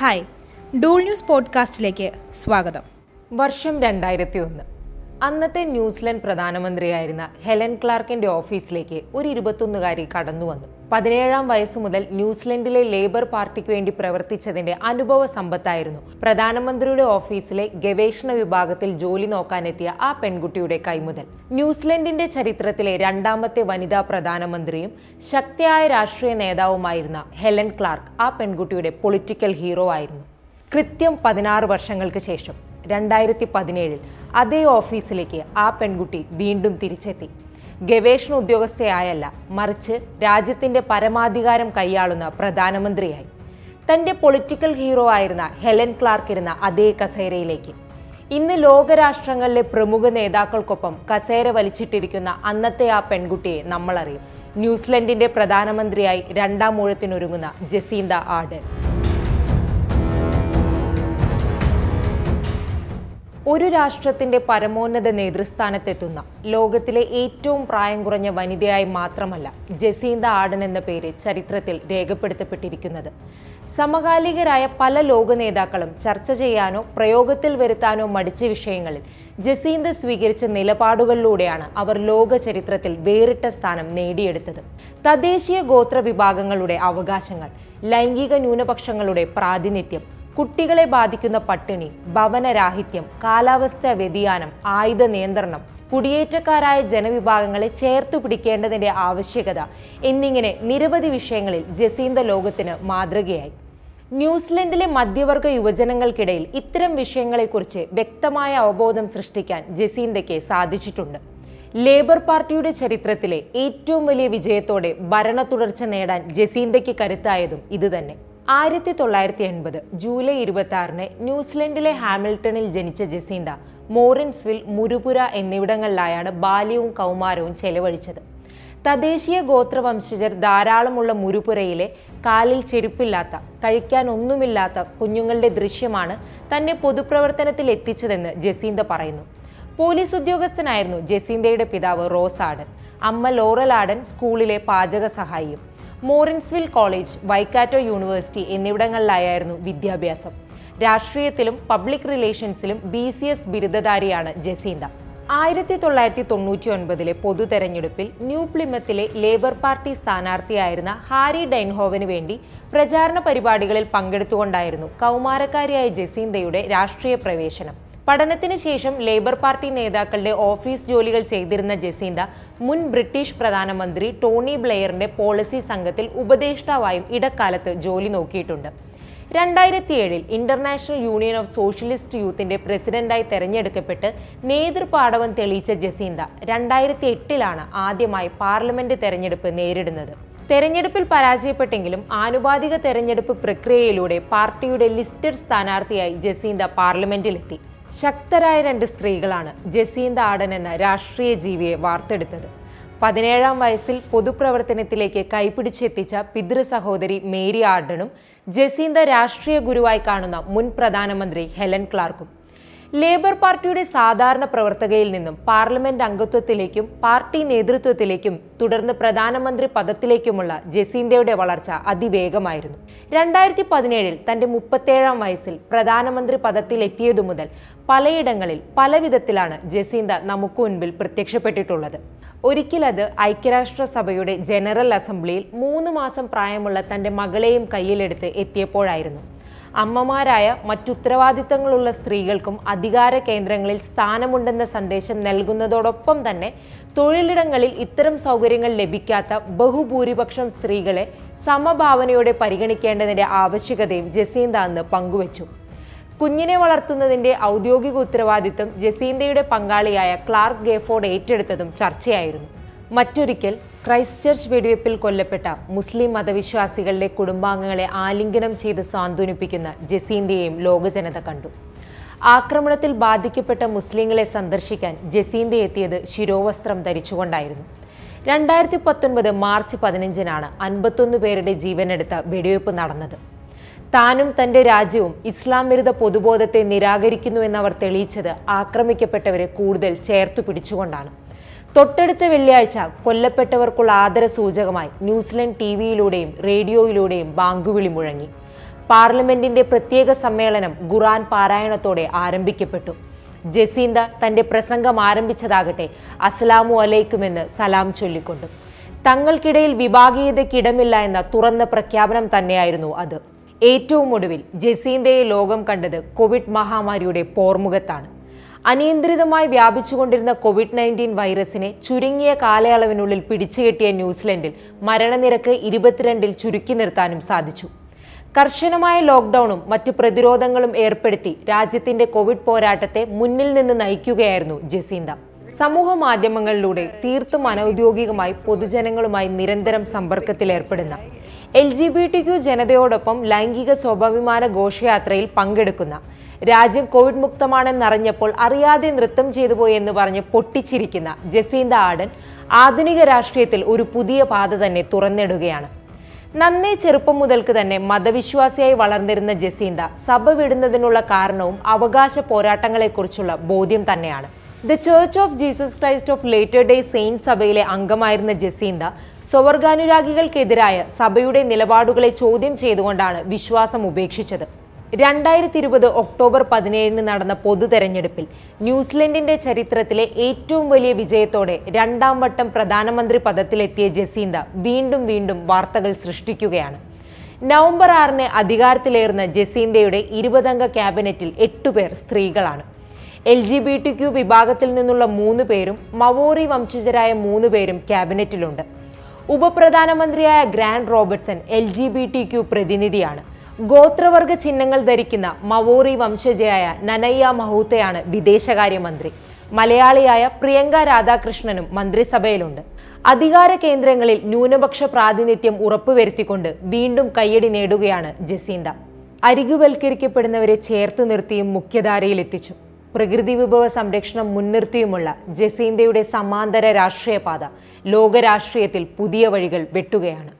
Hi Dool news പോഡ്കാസ്റ്റിലേക്ക് സ്വാഗതം. വർഷം രണ്ടായിരത്തി ഒന്ന് അന്നത്തെ ന്യൂസിലൻഡ് പ്രധാനമന്ത്രിയായിരുന്ന ഹെലൻ ക്ലാർക്കിന്റെ ഓഫീസിലേക്ക് ഒരു ഇരുപത്തൊന്നുകാരി കടന്നു വന്നു പതിനേഴാം വയസ്സു മുതൽ ന്യൂസിലൻഡിലെ ലേബർ പാർട്ടിക്ക് വേണ്ടി പ്രവർത്തിച്ചതിന്റെ അനുഭവ സമ്പത്തായിരുന്നു. പ്രധാനമന്ത്രിയുടെ ഓഫീസിലെ ഗവേഷണ വിഭാഗത്തിൽ ജോലി നോക്കാനെത്തിയ ആ പെൺകുട്ടിയുടെ കൈമുതൽ. ന്യൂസിലൻഡിന്റെ ചരിത്രത്തിലെ രണ്ടാമത്തെ വനിതാ പ്രധാനമന്ത്രിയും ശക്തിയായ രാഷ്ട്രീയ നേതാവുമായിരുന്ന ഹെലൻ ക്ലാർക്ക് ആ പെൺകുട്ടിയുടെ പൊളിറ്റിക്കൽ ഹീറോ ആയിരുന്നു. കൃത്യം പതിനാറ് വർഷങ്ങൾക്ക് ശേഷം രണ്ടായിരത്തി പതിനേഴിൽ അതേ ഓഫീസിലേക്ക് ആ പെൺകുട്ടി വീണ്ടും തിരിച്ചെത്തി. ഗവേഷണ ഉദ്യോഗസ്ഥയായല്ല മറിച്ച് രാജ്യത്തിന്റെ പരമാധികാരം കൈയാളുന്ന പ്രധാനമന്ത്രിയായി. തന്റെ പൊളിറ്റിക്കൽ ഹീറോ ആയിരുന്ന ഹെലൻ ക്ലാർക്ക് ഇരുന്ന അതേ കസേരയിലേക്ക്. ഇന്ന് ലോകരാഷ്ട്രങ്ങളിലെ പ്രമുഖ നേതാക്കൾക്കൊപ്പം കസേര വലിച്ചിട്ടിരിക്കുന്ന അന്നത്തെ ആ പെൺകുട്ടിയെ നമ്മളറിയും. ന്യൂസിലൻഡിന്റെ പ്രധാനമന്ത്രിയായി രണ്ടാം ഊഴത്തിനൊരുങ്ങുന്ന ജസീന്ത ആർഡൻ ഒരു രാഷ്ട്രത്തിന്റെ പരമോന്നത നേതൃസ്ഥാനത്തെത്തുന്ന ലോകത്തിലെ ഏറ്റവും പ്രായം കുറഞ്ഞ വനിതയായി മാത്രമല്ല ജസീന്ത ആഡൻ എന്ന പേര് ചരിത്രത്തിൽ രേഖപ്പെടുത്തപ്പെട്ടിരിക്കുന്നത്. സമകാലികരായ പല ലോക നേതാക്കളും ചർച്ച ചെയ്യാനോ പ്രയോഗത്തിൽ വരുത്താനോ മടിച്ച വിഷയങ്ങളിൽ ജസീന്ത സ്വീകരിച്ച നിലപാടുകളിലൂടെയാണ് അവർ ലോക ചരിത്രത്തിൽ വേറിട്ട സ്ഥാനം നേടിയെടുത്തത്. തദ്ദേശീയ ഗോത്ര വിഭാഗങ്ങളുടെ അവകാശങ്ങൾ ലൈംഗിക ന്യൂനപക്ഷങ്ങളുടെ പ്രാതിനിധ്യം കുട്ടികളെ ബാധിക്കുന്ന പട്ടിണി ഭവനരാഹിത്യം കാലാവസ്ഥാ വ്യതിയാനം ആയുധ നിയന്ത്രണം കുടിയേറ്റക്കാരായ ജനവിഭാഗങ്ങളെ ചേർത്തു പിടിക്കേണ്ടതിന്റെ ആവശ്യകത എന്നിങ്ങനെ നിരവധി വിഷയങ്ങളിൽ ജസീന്ത ലോകത്തിന് മാതൃകയായി. ന്യൂസിലൻഡിലെ മധ്യവർഗ യുവജനങ്ങൾക്കിടയിൽ ഇത്തരം വിഷയങ്ങളെക്കുറിച്ച് വ്യക്തമായ അവബോധം സൃഷ്ടിക്കാൻ ജസീന്തയ്ക്ക് സാധിച്ചിട്ടുണ്ട്. ലേബർ പാർട്ടിയുടെ ചരിത്രത്തിലെ ഏറ്റവും വലിയ വിജയത്തോടെ ഭരണ തുടർച്ച നേടാൻ ജസീന്തയ്ക്ക് കരുത്തായതും ഇതുതന്നെ. ആയിരത്തി തൊള്ളായിരത്തി എൺപത് ജൂലൈ ഇരുപത്തി ആറിന് ന്യൂസിലൻഡിലെ ഹാമിൽട്ടണിൽ ജനിച്ച ജസീന്ത മോറിൻസ്വിൽ മുരുപുര എന്നിവിടങ്ങളിലായാണ് ബാല്യവും കൗമാരവും ചെലവഴിച്ചത്. തദ്ദേശീയ ഗോത്രവംശജർ ധാരാളമുള്ള മുരുപുരയിലെ കാലിൽ ചെരുപ്പില്ലാത്ത കഴിക്കാൻ ഒന്നുമില്ലാത്ത കുഞ്ഞുങ്ങളുടെ ദൃശ്യമാണ് തന്നെ പൊതുപ്രവർത്തനത്തിൽ എത്തിച്ചതെന്ന് ജസീന്ത പറയുന്നു. പോലീസ് ഉദ്യോഗസ്ഥനായിരുന്നു ജസീന്തയുടെ പിതാവ് റോസ് ആഡൻ അമ്മ ലോറൽ ആഡൻ സ്കൂളിലെ പാചക സഹായിയും. മോറിൻസ്വിൽ കോളേജ് വൈക്കാറ്റോ യൂണിവേഴ്സിറ്റി എന്നിവിടങ്ങളിലായിരുന്നു വിദ്യാഭ്യാസം. രാഷ്ട്രീയത്തിലും പബ്ലിക് റിലേഷൻസിലും ബി സി എസ് ബിരുദധാരിയാണ് ജസീന്ത. ആയിരത്തി തൊള്ളായിരത്തി തൊണ്ണൂറ്റി ഒൻപതിലെ പൊതു തെരഞ്ഞെടുപ്പിൽ ന്യൂ പ്ലിമത്തിലെ ലേബർ പാർട്ടി സ്ഥാനാർത്ഥിയായിരുന്ന ഹാരി ഡൈൻഹോവന് വേണ്ടി പ്രചാരണ പരിപാടികളിൽ പങ്കെടുത്തുകൊണ്ടായിരുന്നു കൗമാരക്കാരിയായ ജസീന്തയുടെ രാഷ്ട്രീയ പ്രവേശനം. പഠനത്തിന് ശേഷം ലേബർ പാർട്ടി നേതാക്കളുടെ ഓഫീസ് ജോലികൾ ചെയ്തിരുന്ന ജസീന്ത മുൻ ബ്രിട്ടീഷ് പ്രധാനമന്ത്രി ടോണി ബ്ലെയറിന്റെ പോളിസി സംഘത്തിൽ ഉപദേഷ്ടാവായും ഇടക്കാലത്ത് ജോലി നോക്കിയിട്ടുണ്ട്. രണ്ടായിരത്തി ഏഴിൽ ഇന്റർനാഷണൽ യൂണിയൻ ഓഫ് സോഷ്യലിസ്റ്റ് യൂത്തിന്റെ പ്രസിഡന്റായി തെരഞ്ഞെടുക്കപ്പെട്ട് നേതൃപാടവം തെളിയിച്ച ജസീന്ത രണ്ടായിരത്തി എട്ടിലാണ് ആദ്യമായി പാർലമെന്റ് തെരഞ്ഞെടുപ്പ് നേരിടുന്നത്. തെരഞ്ഞെടുപ്പിൽ പരാജയപ്പെട്ടെങ്കിലും ആനുപാതിക തെരഞ്ഞെടുപ്പ് പ്രക്രിയയിലൂടെ പാർട്ടിയുടെ ലിസ്റ്റഡ് സ്ഥാനാർത്ഥിയായി ജസീന്ത പാർലമെന്റിലെത്തി. ശക്തരായ രണ്ട് സ്ത്രീകളാണ് ജസീന്ത ആടൻ എന്ന രാഷ്ട്രീയ ജീവിയെ വാർത്തെടുത്തത്. പതിനേഴാം വയസ്സിൽ പൊതുപ്രവർത്തനത്തിലേക്ക് കൈപിടിച്ചെത്തിച്ച പിതൃ സഹോദരി മേരി ആർഡനും ജസീന്ത രാഷ്ട്രീയ ഗുരുവായി കാണുന്ന മുൻ പ്രധാനമന്ത്രി ഹെലൻ ക്ലാർക്കും. ലേബർ പാർട്ടിയുടെ സാധാരണ പ്രവർത്തകയിൽ നിന്നും പാർലമെന്റ് അംഗത്വത്തിലേക്കും പാർട്ടി നേതൃത്വത്തിലേക്കും തുടർന്ന് പ്രധാനമന്ത്രി പദത്തിലേക്കുമുള്ള ജസീന്തയുടെ വളർച്ച അതിവേഗമായിരുന്നു. രണ്ടായിരത്തി പതിനേഴിൽ തന്റെ മുപ്പത്തേഴാം വയസ്സിൽ പ്രധാനമന്ത്രി പദത്തിലെത്തിയതു മുതൽ പലയിടങ്ങളിൽ പല വിധത്തിലാണ് ജസീന്ത നമുക്ക് മുൻപിൽ പ്രത്യക്ഷപ്പെട്ടിട്ടുള്ളത്. ഒരിക്കലത് ഐക്യരാഷ്ട്രസഭയുടെ ജനറൽ അസംബ്ലിയിൽ മൂന്ന് മാസം പ്രായമുള്ള തന്റെ മകളെയും കയ്യിലെടുത്ത് എത്തിയപ്പോഴായിരുന്നു. അമ്മമാരായ മറ്റുത്തരവാദിത്തങ്ങളുള്ള സ്ത്രീകൾക്കും അധികാര കേന്ദ്രങ്ങളിൽ സ്ഥാനമുണ്ടെന്ന സന്ദേശം നൽകുന്നതോടൊപ്പം തന്നെ തൊഴിലിടങ്ങളിൽ ഇത്തരം സൗകര്യങ്ങൾ ലഭിക്കാത്ത ബഹുഭൂരിപക്ഷം സ്ത്രീകളെ സമഭാവനയോടെ പരിഗണിക്കേണ്ടതിന്റെ ആവശ്യകതയും ജസീന്ത അന്ന് പങ്കുവച്ചു. കുഞ്ഞിനെ വളർത്തുന്നതിന്റെ ഔദ്യോഗിക ഉത്തരവാദിത്തം ജസീന്തയുടെ പങ്കാളിയായ ക്ലാർക്ക് ഗേഫോർഡ് ഏറ്റെടുത്തതും ചർച്ചയായിരുന്നു. മറ്റൊരിക്കൽ ക്രൈസ്റ്റ് ചർച്ച് വെടിവെപ്പിൽ കൊല്ലപ്പെട്ട മുസ്ലിം മതവിശ്വാസികളുടെ കുടുംബാംഗങ്ങളെ ആലിംഗനം ചെയ്ത് സാന്ത്വനിപ്പിക്കുന്ന ജസീന്തയെയും ലോകജനത കണ്ടു. ആക്രമണത്തിൽ ബാധിക്കപ്പെട്ട മുസ്ലിങ്ങളെ സന്ദർശിക്കാൻ ജസീന്ത എത്തിയത് ശിരോവസ്ത്രം ധരിച്ചുകൊണ്ടായിരുന്നു. രണ്ടായിരത്തി പത്തൊൻപത് മാർച്ച് പതിനഞ്ചിനാണ് അൻപത്തൊന്ന് പേരുടെ ജീവനെടുത്ത വെടിവെപ്പ് നടന്നത്. താനും തന്റെ രാജ്യവും ഇസ്ലാം വിരുദ്ധ പൊതുബോധത്തെ നിരാകരിക്കുന്നുവെന്നവർ തെളിയിച്ചത് ആക്രമിക്കപ്പെട്ടവരെ കൂടുതൽ ചേർത്തു പിടിച്ചുകൊണ്ടാണ്. തൊട്ടടുത്ത വെള്ളിയാഴ്ച കൊല്ലപ്പെട്ടവർക്കുള്ള ആദര സൂചകമായി ന്യൂസിലൻഡ് ടി വിയിലൂടെയും റേഡിയോയിലൂടെയും ബാങ്കുവിളി മുഴങ്ങി. പാർലമെന്റിന്റെ പ്രത്യേക സമ്മേളനം ഖുറാൻ പാരായണത്തോടെ ആരംഭിക്കപ്പെട്ടു. ജസീന്ത തന്റെ പ്രസംഗം ആരംഭിച്ചതാകട്ടെ അസ്സലാമു അലൈക്കുമെന്ന് സലാം ചൊല്ലിക്കൊണ്ടു. തങ്ങൾക്കിടയിൽ വിഭാഗീയതയ്ക്കിടമില്ല എന്ന തുറന്ന പ്രഖ്യാപനം തന്നെയായിരുന്നു അത്. ഏറ്റവും ഒടുവിൽ ജസീന്തയെ ലോകം കണ്ടത് കോവിഡ് മഹാമാരിയുടെ പോർമുഖത്താണ്. അനിയന്ത്രിതമായി വ്യാപിച്ചുകൊണ്ടിരുന്ന കോവിഡ് നയന്റീൻ വൈറസിനെ ചുരുങ്ങിയ കാലയളവിനുള്ളിൽ പിടിച്ചുകെട്ടിയ ന്യൂസിലൻഡിൽ മരണനിരക്ക് ഇരുപത്തിരണ്ടിൽ ചുരുക്കി നിർത്താനും സാധിച്ചു. കർശനമായ ലോക്ക്ഡൌണും മറ്റു പ്രതിരോധങ്ങളും ഏർപ്പെടുത്തി രാജ്യത്തിന്റെ കോവിഡ് പോരാട്ടത്തെ മുന്നിൽ നിന്ന് നയിക്കുകയായിരുന്നു ജസീന്ത സമൂഹ മാധ്യമങ്ങളിലൂടെ തീർത്തും അനൌദ്യോഗികമായി പൊതുജനങ്ങളുമായി നിരന്തരം സമ്പർക്കത്തിലേർപ്പെടുന്ന L G B T Q ജനതയോടൊപ്പം ലൈംഗിക സ്വാഭിമാന ഘോഷയാത്രയിൽ പങ്കെടുക്കുന്ന രാജ്യം കോവിഡ് മുക്തമാണെന്നറിഞ്ഞപ്പോൾ അറിയാതെ നൃത്തം ചെയ്തു പോയി എന്ന് പറഞ്ഞ് പൊട്ടിച്ചിരിക്കുന്ന ജസീന്ത ആടൻ ആധുനിക രാഷ്ട്രീയത്തിൽ ഒരു പുതിയ പാത തന്നെ തുറന്നിടുകയാണ്. നന്നേ ചെറുപ്പം മുതൽക്ക് തന്നെ മതവിശ്വാസിയായി വളർന്നിരുന്ന ജസീന്ത സഭ വിടുന്നതിനുള്ള കാരണവും അവകാശ പോരാട്ടങ്ങളെക്കുറിച്ചുള്ള ബോധ്യം തന്നെയാണ്. The Church of Jesus Christ of Latter Day Saint സഭയിലെ അംഗമായിരുന്ന ജസീന്ത സ്വവർഗാനുരാഗികൾക്കെതിരായ സഭയുടെ നിലപാടുകളെ ചോദ്യം ചെയ്തുകൊണ്ടാണ് വിശ്വാസം ഉപേക്ഷിച്ചത്. രണ്ടായിരത്തി ഇരുപത് ഒക്ടോബർ പതിനേഴിന് നടന്ന പൊതു തെരഞ്ഞെടുപ്പിൽ ന്യൂസിലൻഡിന്റെ ചരിത്രത്തിലെ ഏറ്റവും വലിയ വിജയത്തോടെ രണ്ടാം വട്ടം പ്രധാനമന്ത്രി പദത്തിലെത്തിയ ജസീന്ത വീണ്ടും വീണ്ടും വാർത്തകൾ സൃഷ്ടിക്കുകയാണ്. നവംബർ ആറിന് അധികാരത്തിലേറുന്ന ജസീന്തയുടെ ഇരുപതംഗ ക്യാബിനറ്റിൽ എട്ടുപേർ സ്ത്രീകളാണ്. L G B T Q വിഭാഗത്തിൽ നിന്നുള്ള മൂന്ന് പേരും മവോറി വംശജരായ മൂന്ന് പേരും ക്യാബിനറ്റിലുണ്ട്. ഉപപ്രധാനമന്ത്രിയായ Grant Robertson L G B T Q പ്രതിനിധിയാണ്. ഗോത്രവർഗ ചിഹ്നങ്ങൾ ധരിക്കുന്ന മവോറി വംശജയായ നനയ്യ മഹൂത്തയാണ് വിദേശകാര്യമന്ത്രി. മലയാളിയായ പ്രിയങ്ക രാധാകൃഷ്ണനും മന്ത്രിസഭയിലുണ്ട്. അധികാര കേന്ദ്രങ്ങളിൽ ന്യൂനപക്ഷ പ്രാതിനിധ്യം ഉറപ്പുവരുത്തിക്കൊണ്ട് വീണ്ടും കയ്യടി നേടുകയാണ് ജസീന്ത. അരികുവൽക്കരിക്കപ്പെടുന്നവരെ ചേർത്തു നിർത്തിയും മുഖ്യധാരയിലെത്തിച്ചു. പ്രകൃതി വിഭവ സംരക്ഷണം മുൻനിർത്തിയുമുള്ള ജസീന്തയുടെ സമാന്തര രാഷ്ട്രീയ പാത ലോകരാഷ്ട്രീയത്തിൽ പുതിയ വഴികൾ വെട്ടുകയാണ്.